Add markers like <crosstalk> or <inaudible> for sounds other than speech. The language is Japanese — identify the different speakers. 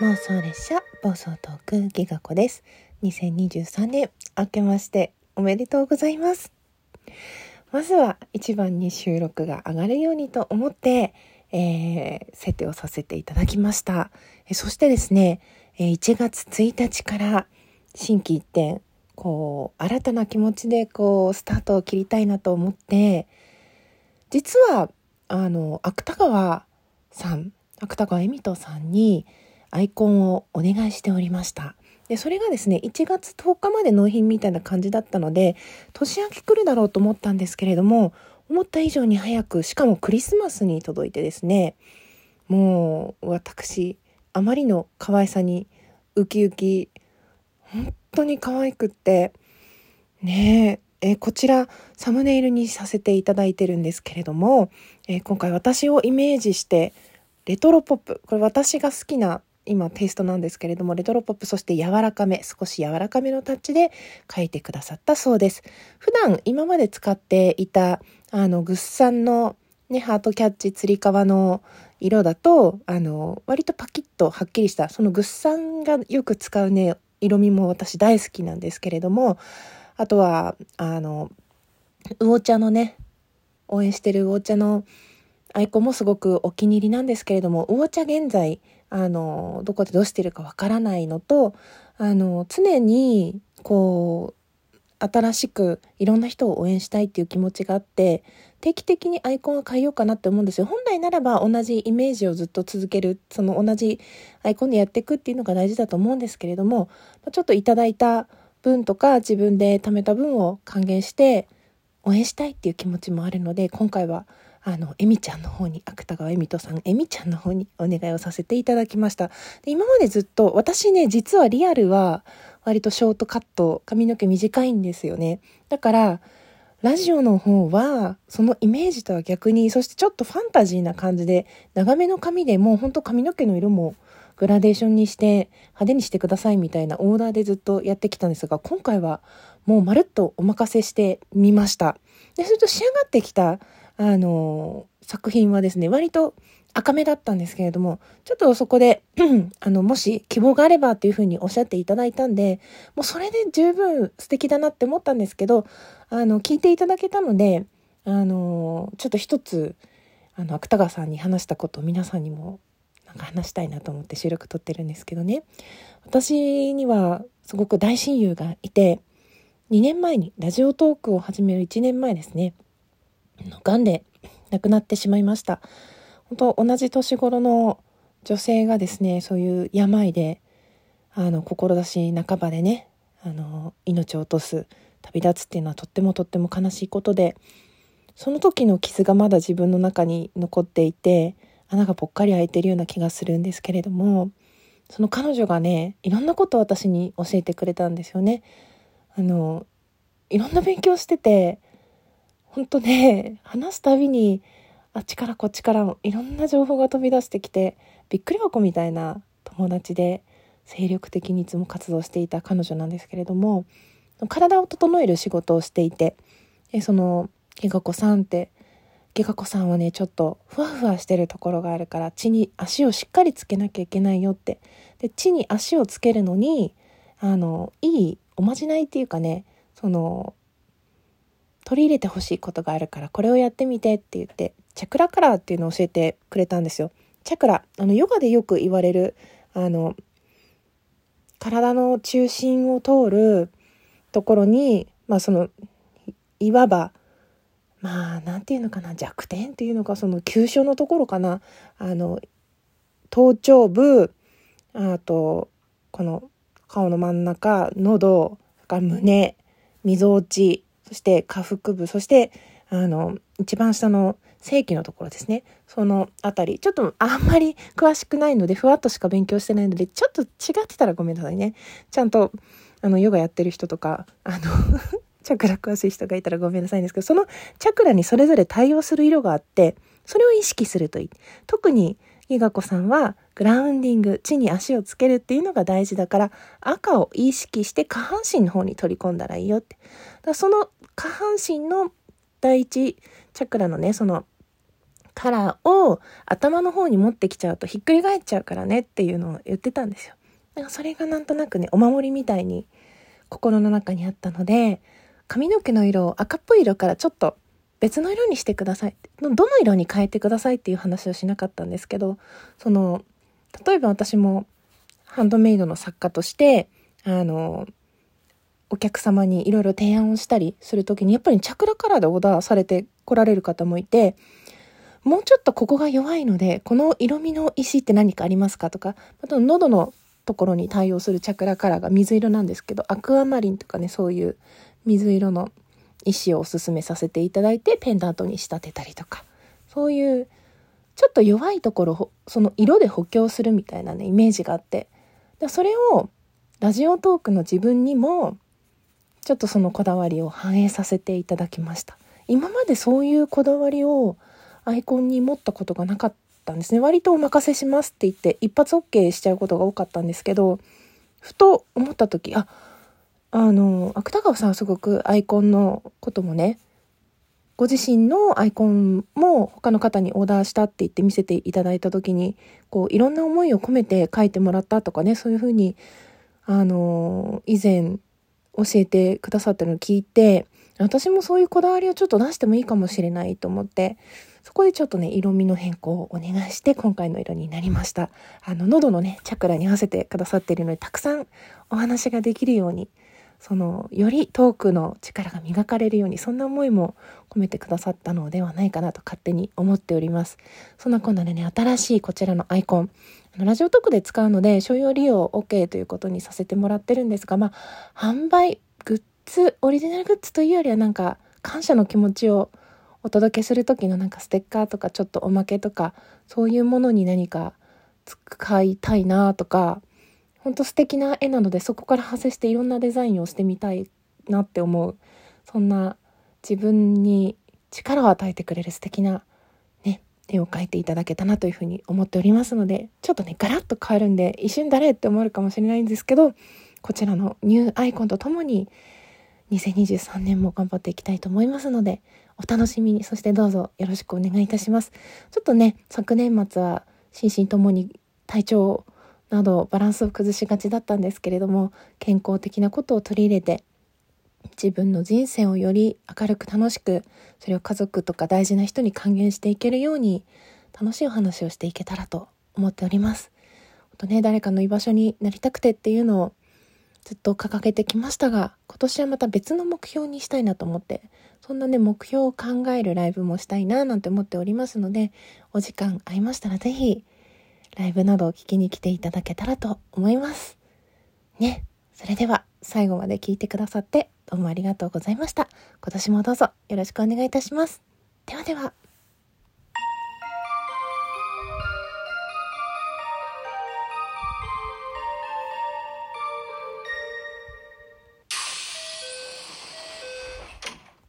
Speaker 1: 妄想列車暴走トークギガ子です。2023年明けましておめでとうございます。まずは一番に収録が上がるようにと思って、えー、設定をさせていただきました。えそしてですね1月1日から心機一転こう新たな気持ちでこうスタートを切りたいなと思って実はあの芥川さん芥川恵美人さんにアイコンをお願いしておりました。で、それがですね、1月10日まで納品みたいな感じだったので、年明け来るだろうと思ったんですけれども、思った以上に早く、しかもクリスマスに届いてですね、もう私、あまりの可愛さにウキウキ、本当に可愛くって、ねえ、えこちらサムネイルにさせていただいてるんですけれども、え今回私をイメージしてレトロポップこれ私が好きな今テイストなんですけれども、レトロポップ、そして柔らかめ、少し柔らかめのタッチで書いてくださったそうです。普段今まで使っていた、あの、グッサンのね、ハートキャッチ、つり革の色だと、あの、割とパキッとはっきりした、そのグッサンがよく使うね、色味も私大好きなんですけれども、あとは、あの、魚茶のね、応援してる魚茶のアイコンもすごくお気に入りなんですけれども、魚茶現在、あの、どこでどうしてるかわからないのと、あの、常に、こう、新しくいろんな人を応援したいっていう気持ちがあって、定期的にアイコンを変えようかなって思うんですよ。本来ならば同じイメージをずっと続ける、その同じアイコンでやっていくっていうのが大事だと思うんですけれども、ちょっといただいた分とか自分で貯めた分を還元して応援したいっていう気持ちもあるので、今回はあの、エミちゃんの方に、芥川恵美人さん、エミちゃんの方にお願いをさせていただきました。で今までずっと、私ね、実はリアルは、割とショートカット、髪の毛短いんですよね。だから、ラジオの方は、そのイメージとは逆に、そしてちょっとファンタジーな感じで、長めの髪でもうほんと髪の毛の色もグラデーションにして派手にしてくださいみたいなオーダーでずっとやってきたんですが、今回はもうまるっとお任せしてみました。で、すると仕上がってきたあの、作品はですね、割と赤目だったんですけれども、ちょっとそこで <clears throat> あの、もし希望があればっていうふうにおっしゃっていただいたんで、もうそれで十分素敵だなって思ったんですけど、あの、聞いていただけたので、あの、ちょっと一つ、あの、芥川さんに話したことを皆さんにもなんか話したいなと思って収録撮ってるんですけどね。私にはすごく大親友がいて、2年前にラジオトークを始める1年前ですね。癌で亡くなってしまいました。本当同じ年頃の女性がですね、そういう病で、あの、志半ばでね、あの、命を落とす、旅立つっていうのはとってもとっても悲しいことで、その時の傷がまだ自分の中に残っていて、穴がぽっかり開いてるような気がするんですけれども、その彼女がね、いろんなことを私に教えてくれたんですよね。あの、いろんな勉強してて、本当ね、話すたびに、あっちからこっちからいろんな情報が飛び出してきて、びっくり箱みたいな友達で、精力的にいつも活動していた彼女なんですけれども、体を整える仕事をしていて、でその、ギガ子さんって、ギガ子さんはね、ちょっとふわふわしてるところがあるから、血に足をしっかりつけなきゃいけないよって。で、地に足をつけるのに、あの、いいおまじないっていうかね、その、取り入れてほしいことがあるからこれをやってみてって言ってチャクラカラーっていうのを教えてくれたんですよ。チャクラあのヨガでよく言われるあの体の中心を通るところにまあそのいわばまあ何て言うのかな弱点っていうのかその急所のところかなあの頭頂部あとこの顔の真ん中喉胸みぞおちそして下腹部、そして、あの、一番下の正規のところですね。そのあたり。ちょっとあんまり詳しくないので、ふわっとしか勉強してないので、ちょっと違ってたらごめんなさいね。ちゃんと、あの、ヨガやってる人とか、あの <laughs> チャクラ詳しい人がいたらごめんなさいんですけど、そのチャクラにそれぞれ対応する色があって、それを意識するといい。特に、ギガ子さんは、グラウンディング、地に足をつけるっていうのが大事だから、赤を意識して下半身の方に取り込んだらいいよって。だその下半身の第一チャクラのね、そのカラーを頭の方に持ってきちゃうとひっくり返っちゃうからねっていうのを言ってたんですよ。だからそれがなんとなくね、お守りみたいに心の中にあったので、髪の毛の色を赤っぽい色からちょっと別の色にしてください。どの色に変えてくださいっていう話をしなかったんですけど、その、例えば私もハンドメイドの作家として、あの、お客様にいろいろ提案をしたりするときに、やっぱりチャクラカラーでオーダーされて来られる方もいて、もうちょっとここが弱いので、この色味の石って何かありますかとか、あと喉のところに対応するチャクラカラーが水色なんですけど、アクアマリンとかね、そういう水色の石をおすすめさせていただいて、ペンダントに仕立てたりとか、そういう、ちょっと弱いところ、その色で補強するみたいなね、イメージがあって、でそれをラジオトークの自分にもちょっとそのこだわりを反映させていただきました。今までそういうこだわりをアイコンに持ったことがなかったんですね。割とお任せしますって言って一発 OK しちゃうことが多かったんですけどふと思った時ああの芥川さんはすごくアイコンのこともねご自身のアイコンも他の方にオーダーしたって言って見せていただいた時にこういろんな思いを込めて書いてもらったとかねそういうふうにあの以前教えてくださったのを聞いて、私もそういうこだわりをちょっと出してもいいかもしれないと思って、そこでちょっとね、色味の変更をお願いして、今回の色になりました。あの、喉のね、チャクラに合わせてくださっているので、たくさんお話ができるように、その、よりトークの力が磨かれるように、そんな思いも込めてくださったのではないかなと勝手に思っております。そんなこんなでね、新しいこちらのアイコン、ラジオトークで使うので、所要利用 OK ということにさせてもらってるんですが、まあ、販売、グッズ、オリジナルグッズというよりはなんか、感謝の気持ちをお届けする時のなんかステッカーとかちょっとおまけとか、そういうものに何か使いたいなとか、ほんと素敵な絵なのでそこから派生していろんなデザインをしてみたいなって思う、そんな自分に力を与えてくれる素敵なね絵を描いていただけたなというふうに思っておりますので、ちょっとね、ガラッと変えるんで、一瞬誰？って思えるかもしれないんですけど、こちらのニューアイコンとともに、2023年も頑張っていきたいと思いますので、お楽しみに、そしてどうぞよろしくお願いいたします。ちょっとね、昨年末は心身ともに体調などバランスを崩しがちだったんですけれども、健康的なことを取り入れて、自分の人生をより明るく楽しくそれを家族とか大事な人に還元していけるように楽しいお話をしていけたらと思っております。とね、誰かの居場所になりたくてっていうのをずっと掲げてきましたが今年はまた別の目標にしたいなと思ってそんなね目標を考えるライブもしたいななんて思っておりますのでお時間合いましたら是非ライブなどを聞きに来ていただけたらと思います。ね。それでは最後まで聞いてくださってどうもありがとうございました。今年もどうぞよろしくお願いいたします。ではでは。